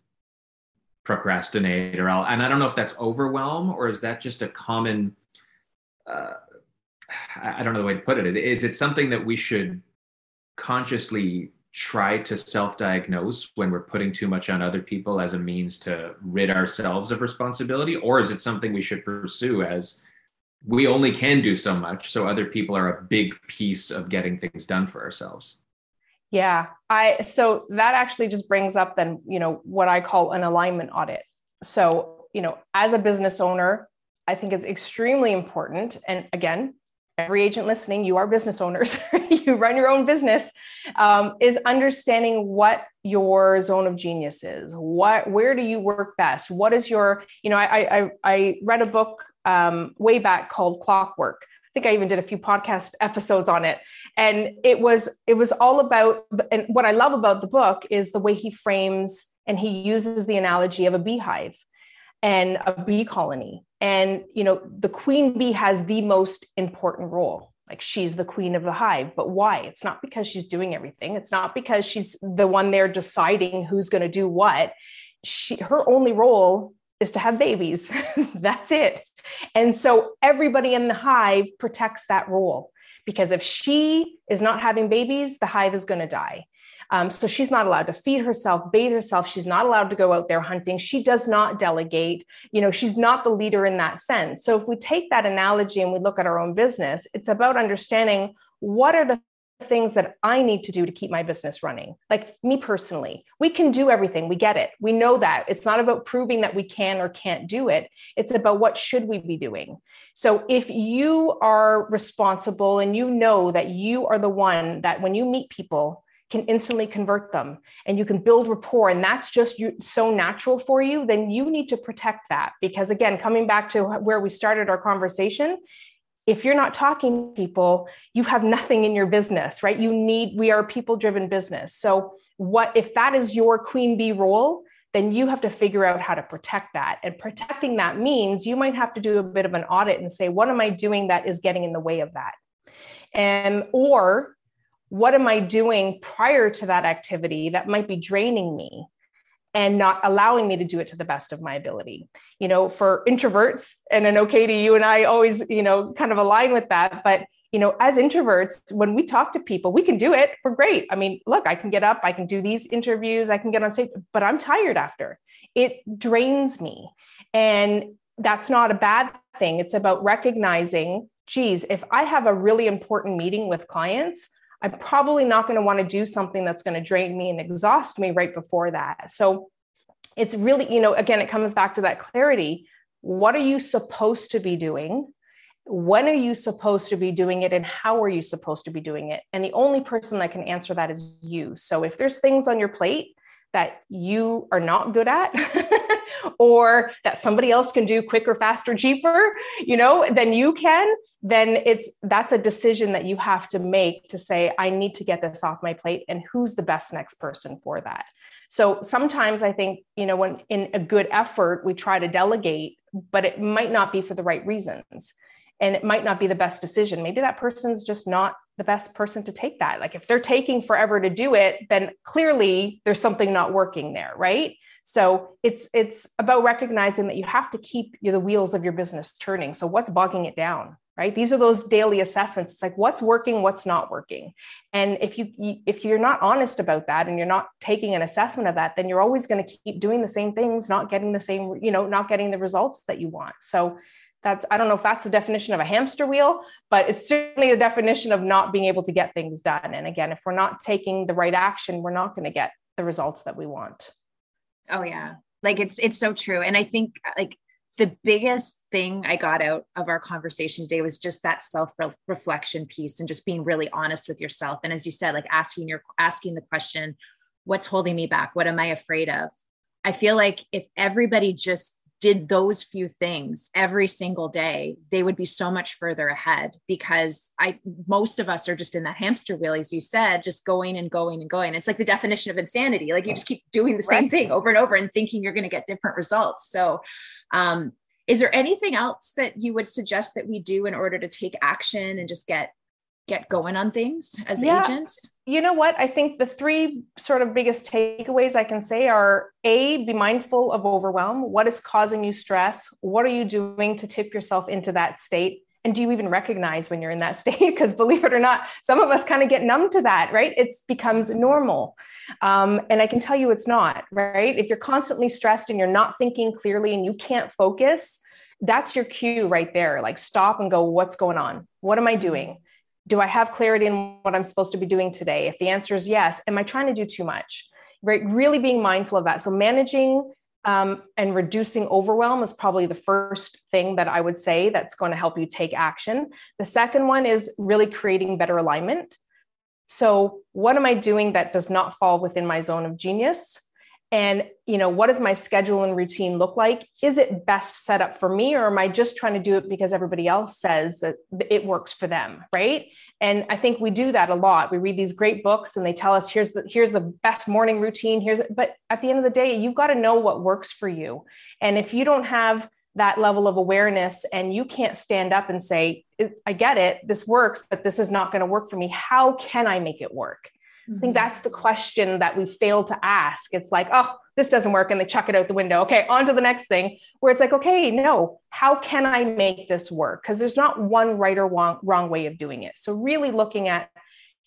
procrastinate or I'll, and I don't know if that's overwhelm or is that just a common, uh, I don't know the way to put it. Is, is it something that we should consciously try to self-diagnose when we're putting too much on other people as a means to rid ourselves of responsibility or is it something we should pursue as we only can do so much so other people are a big piece of getting things done for ourselves yeah, I so that actually just brings up then, you know, what I call an alignment audit. So, you know, as a business owner, I think it's extremely important and again, every agent listening, you are business owners, you run your own business, um, is understanding what your zone of genius is. What, where do you work best? What is your, you know, I, I, I read a book um, way back called Clockwork, think I even did a few podcast episodes on it. And it was it was all about and what I love about the book is the way he frames and he uses the analogy of a beehive and a bee colony. And you know, the queen bee has the most important role. Like she's the queen of the hive, but why? It's not because she's doing everything. It's not because she's the one there deciding who's going to do what. She her only role is to have babies. That's it. And so everybody in the hive protects that role because if she is not having babies, the hive is going to die. Um, so she's not allowed to feed herself, bathe herself. She's not allowed to go out there hunting. She does not delegate. You know, she's not the leader in that sense. So if we take that analogy and we look at our own business, it's about understanding what are the things that I need to do to keep my business running. Like me personally, we can do everything. We get it. We know that. It's not about proving that we can or can't do it. It's about what should we be doing. So if you are responsible and you know that you are the one that when you meet people can instantly convert them and you can build rapport and that's just so natural for you then you need to protect that because again coming back to where we started our conversation if you're not talking to people, you have nothing in your business, right? You need, we are people driven business. So, what if that is your queen bee role? Then you have to figure out how to protect that. And protecting that means you might have to do a bit of an audit and say, what am I doing that is getting in the way of that? And, or what am I doing prior to that activity that might be draining me? And not allowing me to do it to the best of my ability. You know, for introverts, and I know Katie, you and I always, you know, kind of align with that. But, you know, as introverts, when we talk to people, we can do it. We're great. I mean, look, I can get up, I can do these interviews, I can get on stage, but I'm tired after. It drains me. And that's not a bad thing. It's about recognizing, geez, if I have a really important meeting with clients, I'm probably not going to want to do something that's going to drain me and exhaust me right before that. So it's really, you know, again, it comes back to that clarity. What are you supposed to be doing? When are you supposed to be doing it? And how are you supposed to be doing it? And the only person that can answer that is you. So if there's things on your plate that you are not good at or that somebody else can do quicker faster cheaper you know than you can then it's that's a decision that you have to make to say i need to get this off my plate and who's the best next person for that so sometimes i think you know when in a good effort we try to delegate but it might not be for the right reasons and it might not be the best decision. Maybe that person's just not the best person to take that. Like if they're taking forever to do it, then clearly there's something not working there, right? So it's it's about recognizing that you have to keep the wheels of your business turning. So what's bogging it down? Right? These are those daily assessments. It's like what's working, what's not working. And if you if you're not honest about that and you're not taking an assessment of that, then you're always going to keep doing the same things, not getting the same, you know, not getting the results that you want. So that's i don't know if that's the definition of a hamster wheel but it's certainly the definition of not being able to get things done and again if we're not taking the right action we're not going to get the results that we want oh yeah. Like it's it's so true. And i think like the biggest thing i got out of our conversation today was just that self reflection piece and just being really honest with yourself. And as you said like asking your asking the question what's holding me back? What am i afraid of? I feel like if everybody just did those few things every single day, they would be so much further ahead because I most of us are just in that hamster wheel, as you said, just going and going and going. It's like the definition of insanity. Like you just keep doing the same right. thing over and over and thinking you're going to get different results. So um, is there anything else that you would suggest that we do in order to take action and just get get going on things as yeah. agents? You know what? I think the three sort of biggest takeaways I can say are A, be mindful of overwhelm. What is causing you stress? What are you doing to tip yourself into that state? And do you even recognize when you're in that state? Because believe it or not, some of us kind of get numb to that, right? It becomes normal. Um, and I can tell you it's not, right? If you're constantly stressed and you're not thinking clearly and you can't focus, that's your cue right there. Like stop and go, what's going on? What am I doing? Do I have clarity in what I'm supposed to be doing today? If the answer is yes, am I trying to do too much? Right, really being mindful of that. So managing um, and reducing overwhelm is probably the first thing that I would say that's going to help you take action. The second one is really creating better alignment. So, what am I doing that does not fall within my zone of genius? And you know what does my schedule and routine look like? Is it best set up for me or am i just trying to do it because everybody else says that it works for them right? And i think we do that a lot. We read these great books and they tell us here's the here's the best morning routine here's but at the end of the day you've got to know what works for you. And if you don't have that level of awareness and you can't stand up and say i get it this works but this is not going to work for me how can i make it work I think that's the question that we fail to ask. It's like, oh, this doesn't work, and they chuck it out the window. Okay, on to the next thing, where it's like, okay, no, how can I make this work? Because there's not one right or wrong, wrong way of doing it. So, really looking at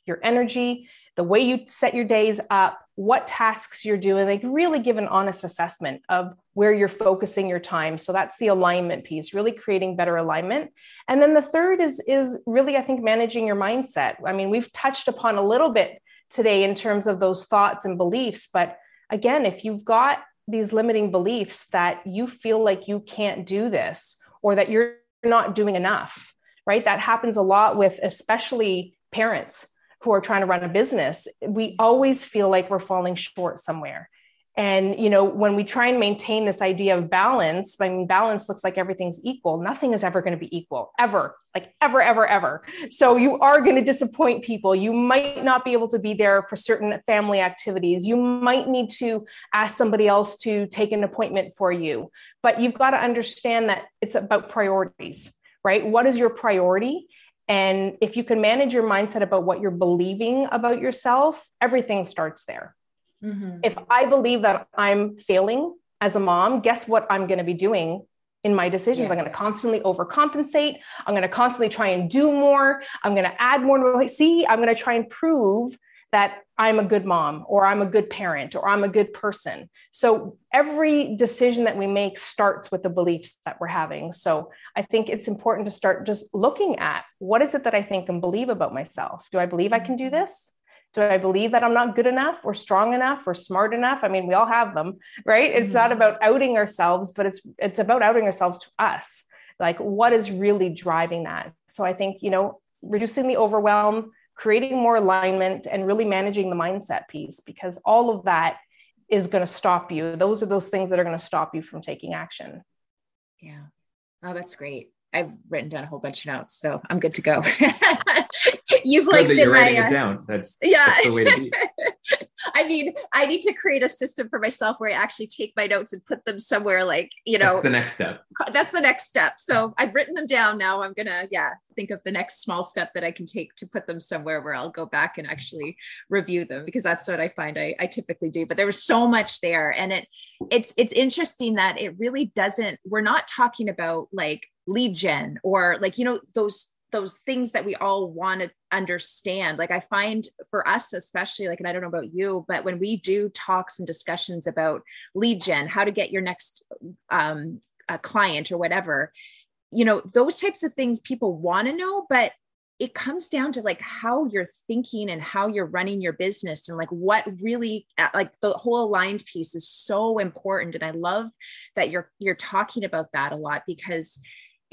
your energy, the way you set your days up, what tasks you're doing, like really give an honest assessment of where you're focusing your time. So that's the alignment piece, really creating better alignment. And then the third is is really I think managing your mindset. I mean, we've touched upon a little bit today in terms of those thoughts and beliefs. But again, if you've got these limiting beliefs that you feel like you can't do this or that you're not doing enough, right? That happens a lot with especially parents who are trying to run a business. We always feel like we're falling short somewhere and you know when we try and maintain this idea of balance i mean balance looks like everything's equal. Nothing is ever going to be equal ever like ever ever ever. So you are going to disappoint people. You might not be able to be there for certain family activities. You might need to ask somebody else to take an appointment for you. But you've got to understand that it's about priorities right? What is your priority? And if you can manage your mindset about what you're believing about yourself everything starts there Mm-hmm. If I believe that I'm failing as a mom, guess what I'm going to be doing in my decisions? Yeah. I'm going to constantly overcompensate. I'm going to constantly try and do more. I'm going to add more. See, I'm going to try and prove that I'm a good mom or I'm a good parent or I'm a good person. So every decision that we make starts with the beliefs that we're having. So I think it's important to start just looking at what is it that I think and believe about myself? Do I believe I can do mm-hmm. this? Do I believe that I'm not good enough or strong enough or smart enough? I mean, we all have them, right? Mm-hmm. It's not mm-hmm. about outing ourselves, but it's it's about outing ourselves to us. Like what is really driving that? So I think, you know, reducing the overwhelm, creating more alignment and really managing the mindset piece because all of that is going to stop you. Those are those things that are going to stop you from taking action. Yeah. Oh, that's great. I've written down a whole bunch of notes, so I'm good to go. You've like that you're writing my, it uh, down. That's yeah. That's the way to be. I mean, I need to create a system for myself where I actually take my notes and put them somewhere like, you know, that's the next step. That's the next step. So I've written them down now. I'm going to, yeah, think of the next small step that I can take to put them somewhere where I'll go back and actually review them because that's what I find I, I typically do. But there was so much there. And it, it's, it's interesting that it really doesn't, we're not talking about like lead gen or like, you know, those those things that we all want to understand. Like i find for us especially like and i don't know about you but when we do talks and discussions about lead gen how to get your next um, a client or whatever you know those types of things people want to know but it comes down to like how you're thinking and how you're running your business and like what really uh, like the whole aligned piece is so important. And i love that you're you're talking about that a lot because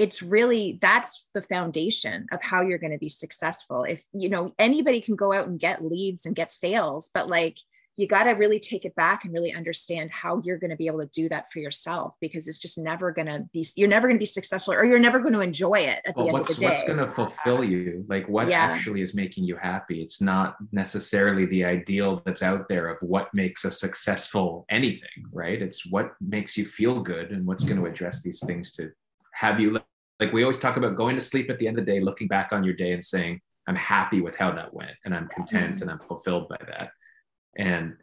it's really that's the foundation of how you're going to be successful. If you know anybody can go out and get leads and get sales but like you got to really take it back and really understand how you're going to be able to do that for yourself because it's just never going to be you're never going to be successful or you're never going to enjoy it at well, the end of the day what's going to fulfill you? Like what yeah. actually is making you happy? It's not necessarily the ideal that's out there of what makes a successful anything right? It's what makes you feel good and what's going to mm-hmm. address these things to have you like we always talk about going to sleep at the end of the day, looking back on your day and saying, I'm happy with how that went and I'm content mm-hmm. and I'm fulfilled by that. And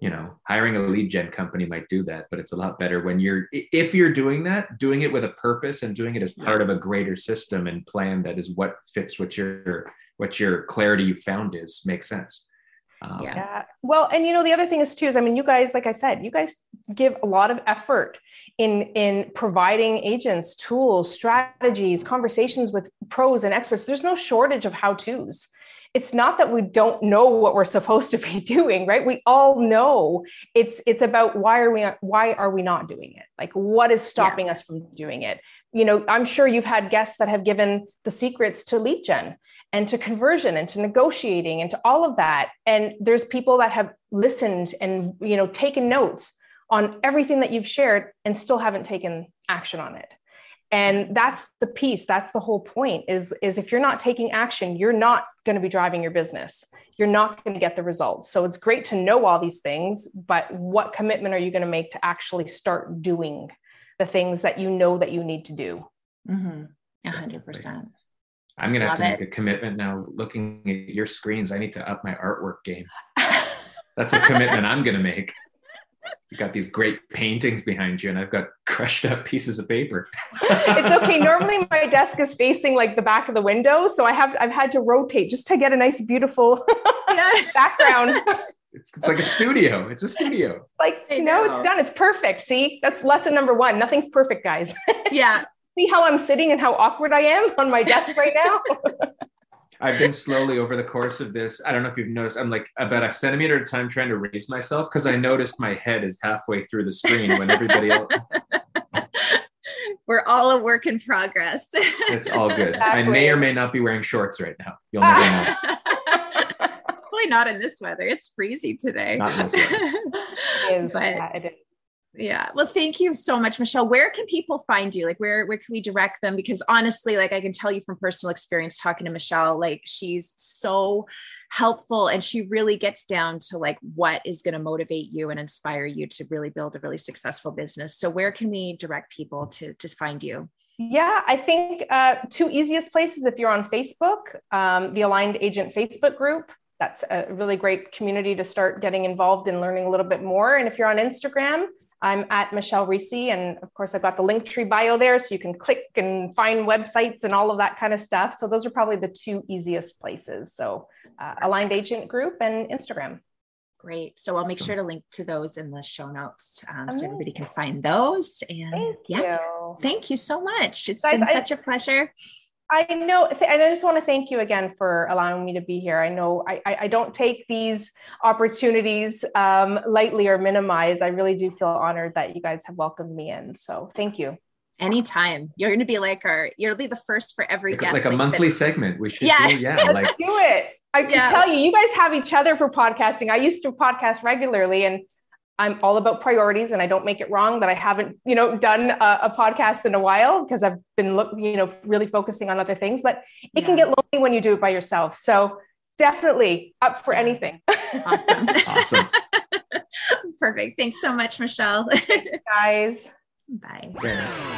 you know, hiring a lead gen company might do that, but it's a lot better when you're if you're doing that, doing it with a purpose and doing it as part of a greater system and plan that is what fits what your what your clarity you found is makes sense. Um, yeah. Well, and you know, the other thing is too, is I mean, you guys, like I said, you guys give a lot of effort in, in providing agents, tools, strategies, conversations with pros and experts. There's no shortage of how to's. It's not that we don't know what we're supposed to be doing, right? We all know it's it's about why are we why are we not doing it? Like what is stopping yeah. us from doing it? You know, I'm sure you've had guests that have given the secrets to lead gen and to conversion and to negotiating and to all of that. And there's people that have listened and you know taken notes on everything that you've shared and still haven't taken action on it. And that's the piece that's the whole point is is if you're not taking action you're not going to be driving your business. You're not going to get the results. So it's great to know all these things but what commitment are you going to make to actually start doing the things that you know that you need to do? Mm-hmm. 100% I'm going to have to make a commitment now. Looking at your screens, I need to up my artwork game. That's a commitment I'm going to make. You got these great paintings behind you, and I've got crushed up pieces of paper. it's okay. Normally, my desk is facing like the back of the window, so I have I've had to rotate just to get a nice, beautiful background. It's, it's, like a studio. It's a studio. Like, you know, know, it's done. It's perfect. See, that's lesson number one. Nothing's perfect, guys. yeah see how I'm sitting and how awkward I am on my desk right now? I've been slowly over the course of this. I don't know if you've noticed, I'm like about a centimeter at a time trying to raise myself because I noticed my head is halfway through the screen when everybody else. We're all a work in progress. it's all good. Exactly. I may or may not be wearing shorts right now. You'll never know. Hopefully not in this weather. It's freezing today. Not in this weather. it is. But, yeah, it is yeah. Well thank you so much michelle. Where can people find you? Like where where can we direct them? Because honestly like i can tell you from personal experience talking to michelle like she's so helpful and she really gets down to like what is going to motivate you and inspire you to really build a really successful business. So where can we direct people to to find you? Yeah, I think uh, two easiest places if you're on Facebook, um, the Aligned Agent Facebook group. That's a really great community to start getting involved in learning a little bit more. And if you're on Instagram, I'm at Michelle Reese, and of course, I've got the Linktree bio there, so you can click and find websites and all of that kind of stuff. So those are probably the two easiest places. So uh, Aligned Agent Group and Instagram. Great. So I'll make sure to link to those in the show notes um, so everybody can find those. And thank yeah, you. thank you so much. It's Guys, been such I, a pleasure. I know, and I just want to thank you again for allowing me to be here. I know I, I don't take these opportunities um, lightly or minimize. I really do feel honored that you guys have welcomed me in. So thank you. Anytime you're going to be like our, you'll be the first for every like, guest. Like a monthly segment. We should yeah. do, yeah, let's like, do it. I can yeah. tell you, you guys have each other for podcasting. I used to podcast regularly, and I'm all about priorities and I don't make it wrong that I haven't, you know, done a, a podcast in a while because I've been look, you know, really focusing on other things, but it yeah. can get lonely when you do it by yourself. So definitely up for anything. Awesome. awesome. Perfect. Thanks so much, Michelle. Guys. Bye. Yeah.